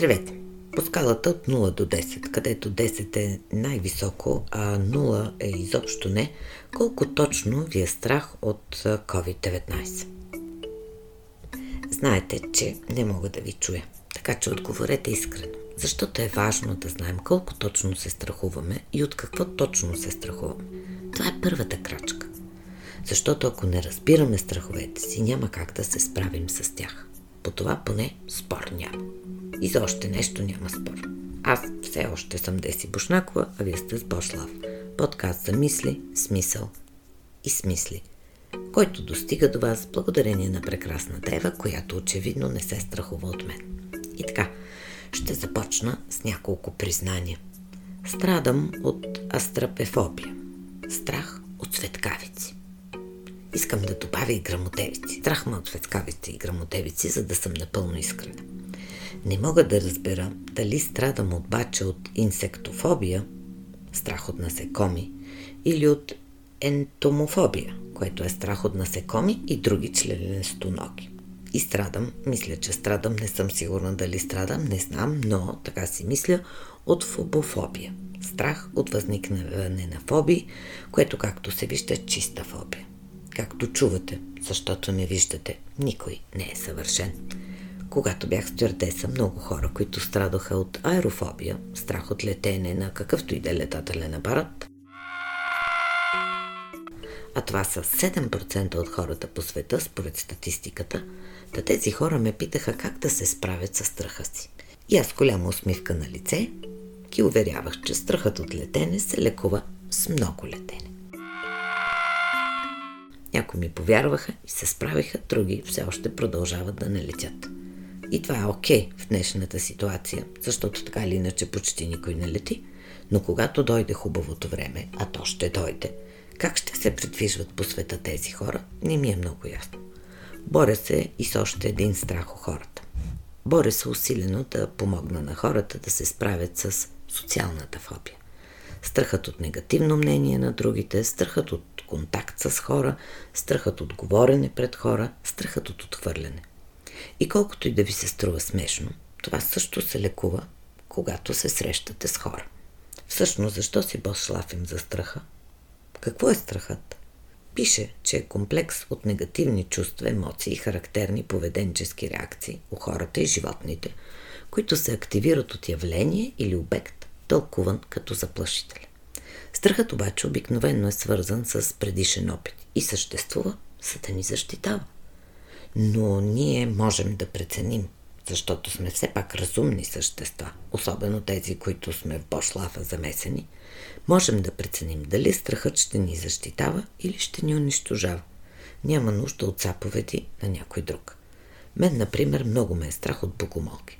Здравейте! По скалата от 0 до 10, където 10 е най-високо, а 0 е изобщо не, колко точно ви е страх от COVID-19? Знаете, че не мога да ви чуя, така че отговорете искрено. Защото е важно да знаем колко точно се страхуваме и от какво точно се страхуваме. Това е първата крачка. Защото ако не разбираме страховете си, няма как да се справим с тях. По това поне спор няма. И за още нещо няма спор. Аз все още съм Деси Бушнакова, а вие сте с Бошлав. Подкаст за мисли, смисъл и смисли, който достига до вас благодарение на прекрасната Ева, която очевидно не се страхува от мен. И така, ще започна с няколко признания. Страдам от астрапефобия. Страх от светкавици. Искам да добавя и грамотевици. Страх ме от светкавици и грамотевици, за да съм напълно искрена. Не мога да разбера дали страдам обаче от инсектофобия, страх от насекоми, или от ентомофобия, което е страх от насекоми и други членестоноги. И страдам, мисля, че страдам, не съм сигурна дали страдам, не знам, но така си мисля, от фобофобия. Страх от възникване на фобии, което както се вижда е чиста фобия. Както чувате, защото не виждате, никой не е съвършен. Когато бях стюардеса, много хора, които страдоха от аерофобия, страх от летене на какъвто и да е летателен апарат, а това са 7% от хората по света, според статистиката, да тези хора ме питаха как да се справят с страха си. И аз голяма усмивка на лице ги уверявах, че страхът от летене се лекува с много летене. Някои ми повярваха и се справиха, други все още продължават да не летят. И това е окей okay в днешната ситуация, защото така или иначе почти никой не лети. Но когато дойде хубавото време, а то ще дойде, как ще се придвижват по света тези хора, не ми е много ясно. Боря се и с още един страх у хората. Боря се усилено да помогна на хората да се справят с социалната фобия. Страхът от негативно мнение на другите, страхът от контакт с хора, страхът от говорене пред хора, страхът от отхвърляне. И колкото и да ви се струва смешно, това също се лекува, когато се срещате с хора. Всъщност, защо си шлафим за страха? Какво е страхът? Пише, че е комплекс от негативни чувства, емоции и характерни поведенчески реакции у хората и животните, които се активират от явление или обект, тълкуван като заплашителен. Страхът обаче обикновено е свързан с предишен опит и съществува, за да ни защитава. Но ние можем да преценим, защото сме все пак разумни същества, особено тези, които сме в Бошлафа замесени, можем да преценим дали страхът ще ни защитава или ще ни унищожава. Няма нужда от заповеди на някой друг. Мен, например, много ме е страх от богомолки.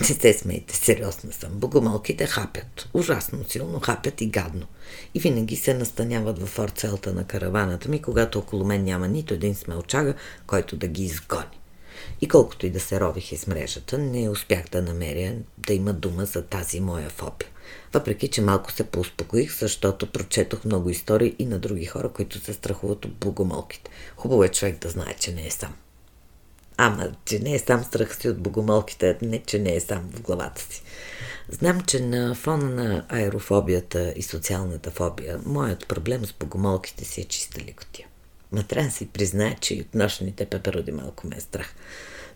Не се смейте, сериозно съм. Богомолките хапят. Ужасно силно хапят и гадно. И винаги се настаняват във форцелта на караваната ми, когато около мен няма нито един смелчага, който да ги изгони. И колкото и да се рових из мрежата, не успях да намеря да има дума за тази моя фобия. Въпреки, че малко се поуспокоих, защото прочетох много истории и на други хора, които се страхуват от богомолките. Хубаво е човек да знае, че не е сам. Ама, че не е сам страх си от богомолките, не, че не е сам в главата си. Знам, че на фона на аерофобията и социалната фобия, моят проблем с богомолките си е чиста ликотия. Ма трябва да си призная, че и от нощните пепероди малко ме е страх.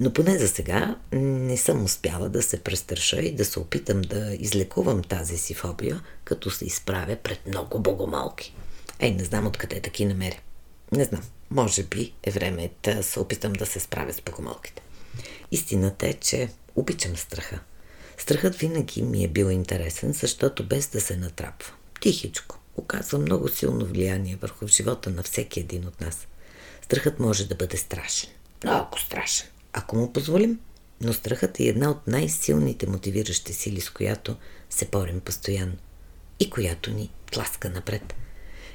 Но поне за сега не съм успяла да се престраша и да се опитам да излекувам тази си фобия, като се изправя пред много богомолки. Ей, не знам откъде таки намеря. Не знам. Може би е време да се опитам да се справя с богомолките. Истината е, че обичам страха. Страхът винаги ми е бил интересен, защото без да се натрапва. Тихичко. Оказва много силно влияние върху живота на всеки един от нас. Страхът може да бъде страшен. Много страшен. Ако му позволим. Но страхът е една от най-силните мотивиращи сили, с която се борим постоянно. И която ни тласка напред.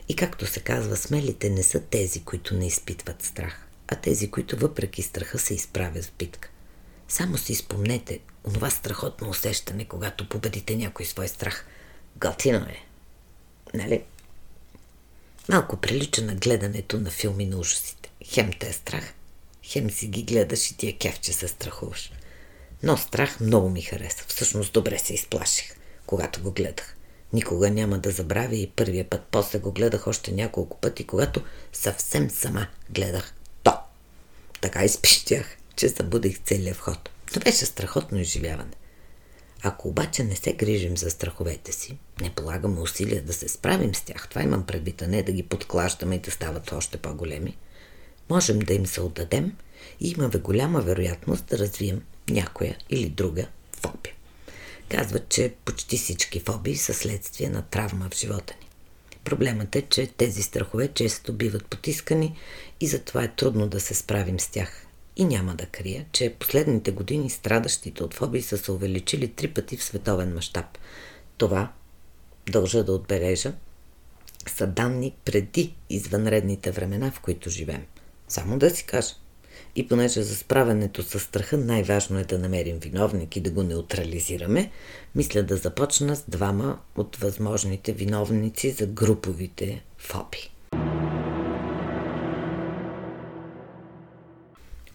И както се казва, смелите не са тези, които не изпитват страх, а тези, които въпреки страха се изправят в битка. Само си спомнете онова страхотно усещане, когато победите някой свой страх. Готино е. Нали? Малко прилича на гледането на филми на ужасите. Хем те е страх, хем си ги гледаш и ти е кеф, че се страхуваш. Но страх много ми хареса. Всъщност добре се изплаших, когато го гледах. Никога няма да забравя и първия път. После го гледах още няколко пъти, когато съвсем сама гледах то. Така изпищях, че събудих целия вход. То беше страхотно изживяване. Ако обаче не се грижим за страховете си, не полагаме усилия да се справим с тях, това имам предвид, а не да ги подклаждаме и да стават още по-големи, можем да им се отдадем и имаме голяма вероятност да развием някоя или друга фобия. Казват, че почти всички фобии са следствие на травма в живота ни. Проблемът е, че тези страхове често биват потискани и затова е трудно да се справим с тях. И няма да крия, че последните години страдащите от фобии са се увеличили три пъти в световен мащаб. Това, дължа да отбележа, са данни преди извънредните времена, в които живеем. Само да си кажа. И понеже за справянето с страха най-важно е да намерим виновник и да го неутрализираме, мисля да започна с двама от възможните виновници за груповите фоби.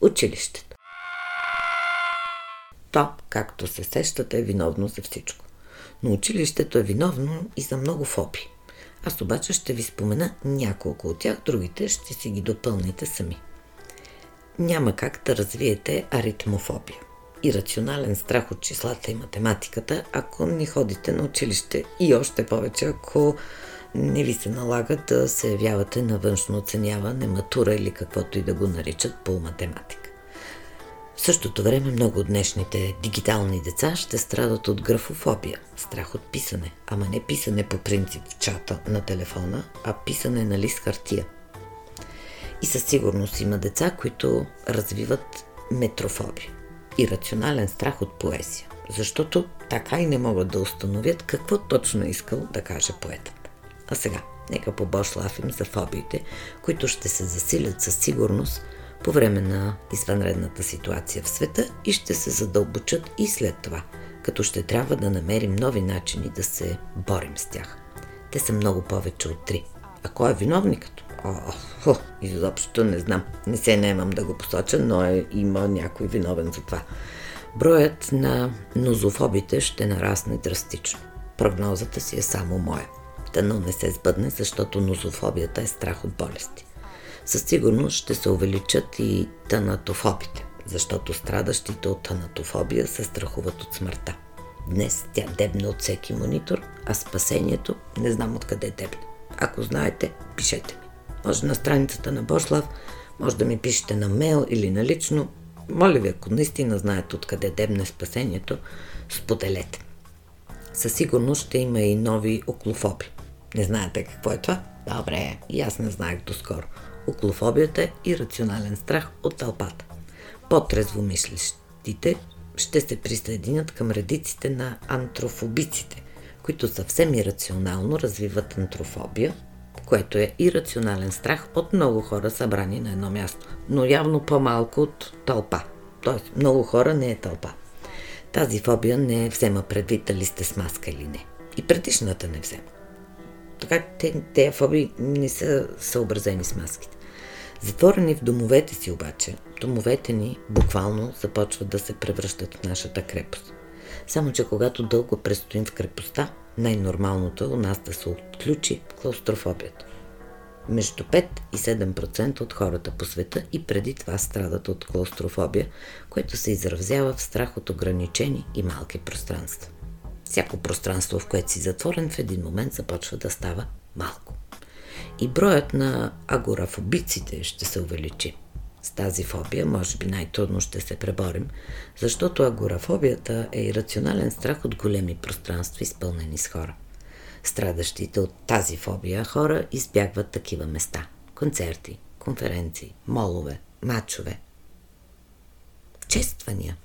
Училището. То, както се сещате, е виновно за всичко. Но училището е виновно и за много фоби. Аз обаче ще ви спомена няколко от тях, другите ще си ги допълните сами няма как да развиете аритмофобия. Ирационален страх от числата и математиката, ако не ходите на училище и още повече, ако не ви се налага да се явявате на външно оценяване, матура или каквото и да го наричат по математика. В същото време много от днешните дигитални деца ще страдат от графофобия, страх от писане, ама не писане по принцип в чата на телефона, а писане на лист хартия – и със сигурност има деца, които развиват метрофобия и рационален страх от поезия, защото така и не могат да установят какво точно е искал да каже поетът. А сега, нека побошлафим за фобиите, които ще се засилят със сигурност по време на извънредната ситуация в света и ще се задълбочат и след това, като ще трябва да намерим нови начини да се борим с тях. Те са много повече от три. А кой е виновникът? О, изобщо не знам. Не се наемам да го посоча, но е, има някой виновен за това. Броят на нозофобите ще нарасне драстично. Прогнозата си е само моя. Тъно не се сбъдне, защото нозофобията е страх от болести. Със сигурност ще се увеличат и танатофобите, защото страдащите от танатофобия се страхуват от смъртта. Днес тя дебне от всеки монитор, а спасението не знам откъде дебне. Ако знаете, пишете. Може на страницата на Бошлав, може да ми пишете на мейл или на лично. Моля ви, ако наистина знаете откъде дебне спасението, споделете. Със сигурност ще има и нови оклофоби. Не знаете какво е това? Добре, и аз не знаех доскоро. Оклофобията е ирационален страх от тълпата. По-трезво мислещите ще се присъединят към редиците на антрофобиците, които съвсем ирационално развиват антрофобия – което е ирационален страх от много хора събрани на едно място, но явно по-малко от тълпа. Тоест, много хора не е тълпа. Тази фобия не взема предвид дали сте с маска или не. И предишната не взема. Така те, тези фобии не са съобразени с маските. Затворени в домовете си обаче, домовете ни буквално започват да се превръщат в нашата крепост. Само, че когато дълго престоим в крепостта, най-нормалното е у нас да се отключи клаустрофобията. Между 5 и 7% от хората по света и преди това страдат от клаустрофобия, което се изразява в страх от ограничени и малки пространства. Всяко пространство, в което си затворен, в един момент започва да става малко. И броят на агорафобиците ще се увеличи. С тази фобия може би най-трудно ще се преборим, защото агорафобията е ирационален страх от големи пространства, изпълнени с хора. Страдащите от тази фобия хора избягват такива места. Концерти, конференции, молове, мачове, чествания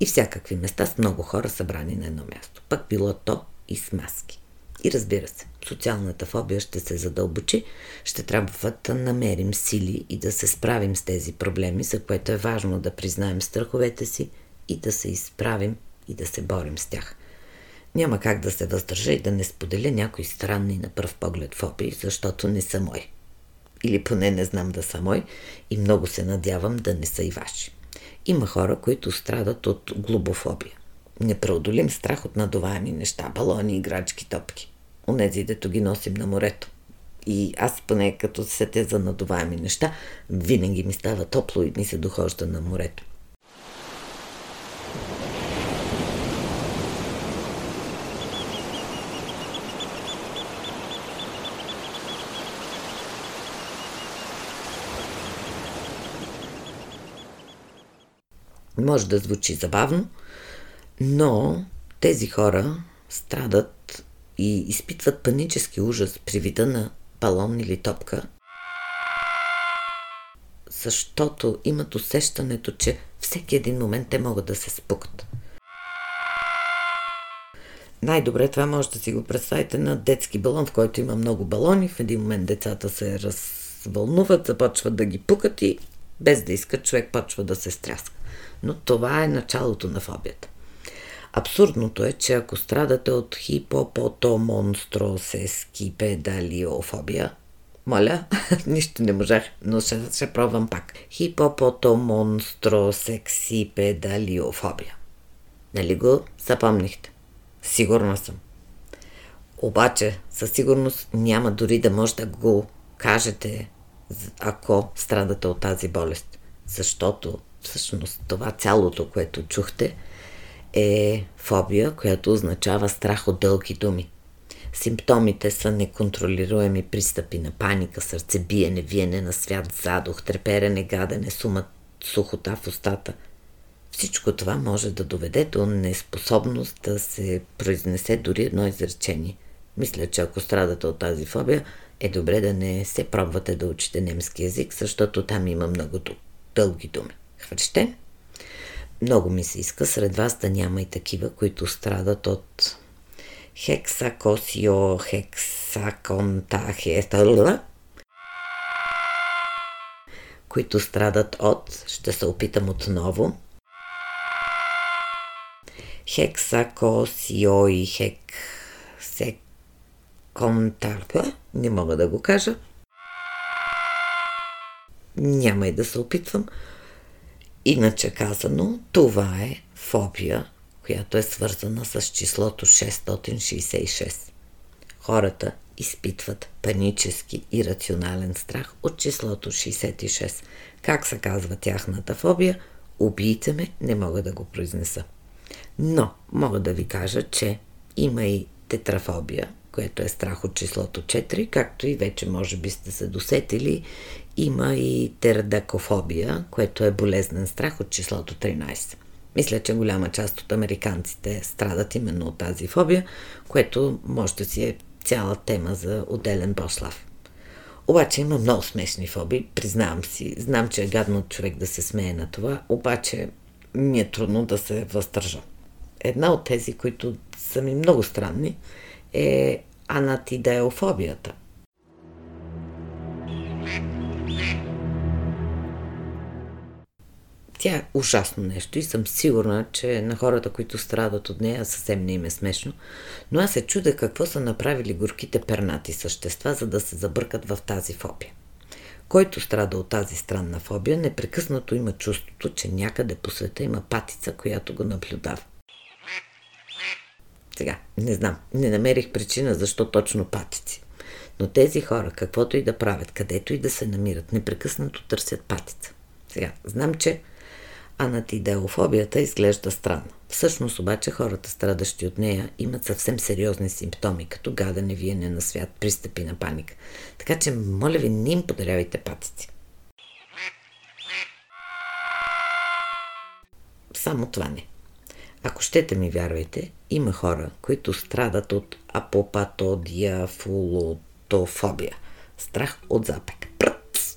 и всякакви места с много хора събрани на едно място. Пък било то и с маски. И разбира се, социалната фобия ще се задълбочи, ще трябва да намерим сили и да се справим с тези проблеми, за което е важно да признаем страховете си и да се изправим и да се борим с тях. Няма как да се въздържа и да не споделя някои странни на пръв поглед фобии, защото не са мои. Или поне не знам да са мои и много се надявам да не са и ваши. Има хора, които страдат от глобофобия. Непреодолим страх от надуваеми неща, балони, играчки, топки. Онези, дето ги носим на морето. И аз поне като се те за надуваеми неща, винаги ми става топло и ми се дохожда на морето. Може да звучи забавно, но тези хора страдат и изпитват панически ужас при вида на балон или топка, защото имат усещането, че всеки един момент те могат да се спукат. Най-добре това може да си го представите на детски балон, в който има много балони. В един момент децата се развълнуват, започват да ги пукат и без да искат човек почва да се стряска. Но това е началото на фобията. Абсурдното е, че ако страдате от хипопотомонстросескипедалиофобия, моля, нищо не можах, но ще, ще пробвам пак. Хипопотомонстросексипедалиофобия. Нали го запомнихте? Сигурна съм. Обаче, със сигурност няма дори да може да го кажете, ако страдате от тази болест. Защото всъщност това цялото, което чухте, е фобия, която означава страх от дълги думи. Симптомите са неконтролируеми пристъпи на паника, сърцебиене, виене на свят, задух, треперене, гадене, сума, сухота в устата. Всичко това може да доведе до неспособност да се произнесе дори едно изречение. Мисля, че ако страдате от тази фобия, е добре да не се пробвате да учите немски язик, защото там има много дълги думи. Хвърчете? Много ми се иска сред вас да няма и такива, които страдат от хексакосио, хексаконтахетала, които страдат от, ще се опитам отново, хексакосио хек секонтарпа, не мога да го кажа. Няма и да се опитвам. Иначе казано, това е фобия, която е свързана с числото 666. Хората изпитват панически и рационален страх от числото 66. Как се казва тяхната фобия? Убийте ме, не мога да го произнеса. Но мога да ви кажа, че има и тетрафобия, което е страх от числото 4, както и вече може би сте се досетили има и тердакофобия, което е болезнен страх от числото 13. Мисля, че голяма част от американците страдат именно от тази фобия, което може да си е цяла тема за отделен Бослав. Обаче има много смешни фобии, признавам си. Знам, че е гадно човек да се смее на това, обаче ми е трудно да се въздържа. Една от тези, които са ми много странни, е анатидеофобията – Тя е ужасно нещо и съм сигурна, че на хората, които страдат от нея, съвсем не им е смешно. Но аз се чудя какво са направили горките пернати същества, за да се забъркат в тази фобия. Който страда от тази странна фобия, непрекъснато има чувството, че някъде по света има патица, която го наблюдава. Сега, не знам, не намерих причина защо точно патици. Но тези хора, каквото и да правят, където и да се намират, непрекъснато търсят патица. Сега, знам, че Анатидеофобията изглежда странно. Всъщност обаче хората, страдащи от нея, имат съвсем сериозни симптоми, като гадане, виене на свят, пристъпи на паника. Така че, моля ви, не им подарявайте патици. Само това не. Ако щете ми вярвайте, има хора, които страдат от апопатодиафулотофобия. Страх от запек. Пръц!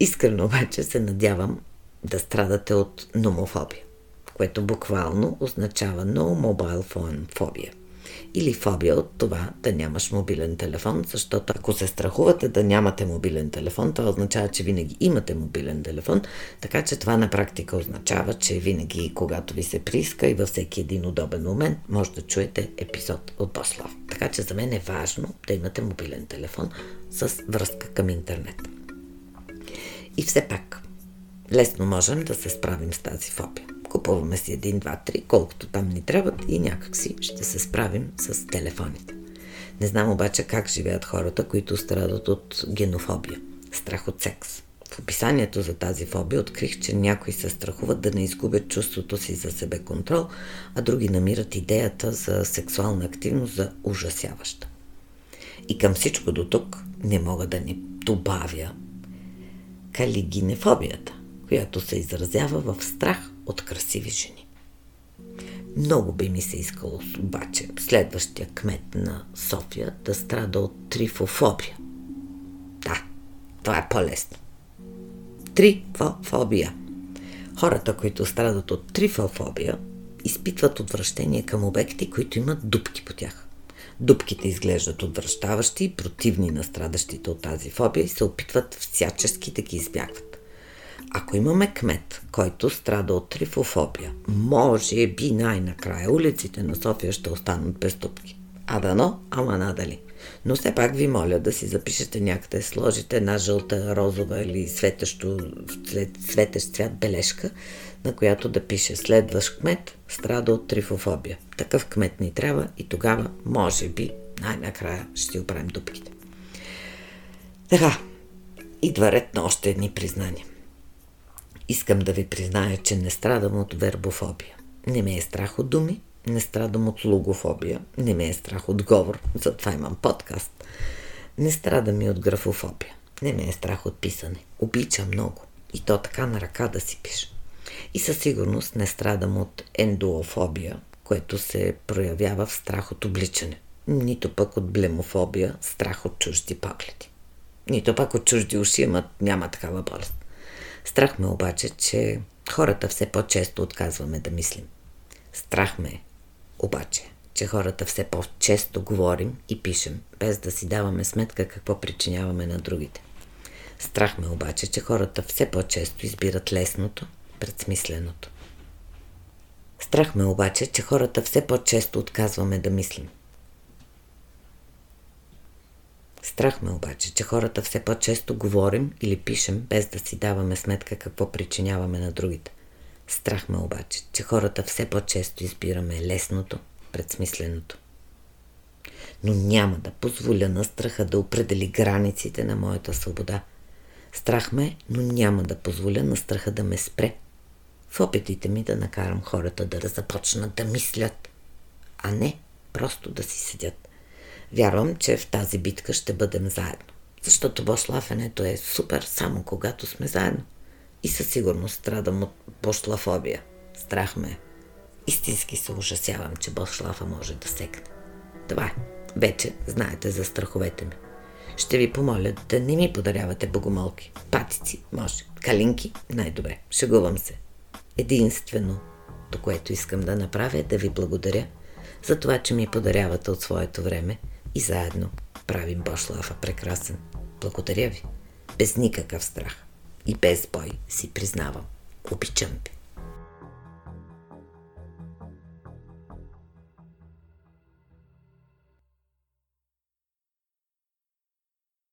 Искрено обаче се надявам да страдате от номофобия, което буквално означава no mobile phone фобия. Или фобия от това да нямаш мобилен телефон, защото ако се страхувате да нямате мобилен телефон, това означава, че винаги имате мобилен телефон, така че това на практика означава, че винаги, когато ви се прииска и във всеки един удобен момент, може да чуете епизод от Бослав. Така че за мен е важно да имате мобилен телефон с връзка към интернет. И все пак, Лесно можем да се справим с тази фобия. Купуваме си един, два, три, колкото там ни трябват и някак си ще се справим с телефоните. Не знам обаче как живеят хората, които страдат от генофобия, страх от секс. В описанието за тази фобия открих, че някои се страхуват да не изгубят чувството си за себе контрол, а други намират идеята за сексуална активност за ужасяваща. И към всичко до тук не мога да ни добавя калигинефобията, която се изразява в страх от красиви жени. Много би ми се искало обаче следващия кмет на София да страда от трифофобия. Да, това е по-лесно. Трифофобия. Хората, които страдат от трифофобия, изпитват отвращение към обекти, които имат дупки по тях. Дупките изглеждат отвръщаващи противни на страдащите от тази фобия и се опитват всячески да ги избягват. Ако имаме кмет, който страда от трифофобия, може би най-накрая улиците на София ще останат без дупки. А дано, ама надали. Но все пак ви моля да си запишете някъде, сложите една жълта, розова или светещо, светещ цвят бележка, на която да пише следващ кмет страда от трифофобия. Такъв кмет ни трябва и тогава, може би, най-накрая ще си оправим дупките. Така, идва ред на още едни признания. Искам да ви призная, че не страдам от вербофобия. Не ме е страх от думи, не страдам от логофобия, не ме е страх от говор, затова имам подкаст. Не страдам и от графофобия, не ме е страх от писане. Обичам много. И то така на ръка да си пиша. И със сигурност не страдам от ендоофобия, което се проявява в страх от обличане. Нито пък от блемофобия, страх от чужди погледи. Нито пък от чужди уши, ама няма такава болест. Страх ме обаче, че хората все по-често отказваме да мислим. Страх ме обаче, че хората все по-често говорим и пишем, без да си даваме сметка какво причиняваме на другите. Страх ме обаче, че хората все по-често избират лесното пред смисленото. Страх ме обаче, че хората все по-често отказваме да мислим. Страх ме обаче, че хората все по-често говорим или пишем, без да си даваме сметка какво причиняваме на другите. Страх ме обаче, че хората все по-често избираме лесното пред смисленото. Но няма да позволя на страха да определи границите на моята свобода. Страх ме, но няма да позволя на страха да ме спре. В опитите ми да накарам хората да започнат да мислят, а не просто да си седят. Вярвам, че в тази битка ще бъдем заедно. Защото бошлафенето е супер само когато сме заедно. И със сигурност страдам от бошлафобия. Страх ме. Истински се ужасявам, че бошлафа може да секне. Това е. Вече знаете за страховете ми. Ще ви помоля да не ми подарявате богомолки. Патици, може. Калинки, най-добре. Шегувам се. Единствено, до което искам да направя е да ви благодаря за това, че ми подарявате от своето време и заедно правим Бошлафа прекрасен. Благодаря ви. Без никакъв страх и без бой си признавам. Обичам ви.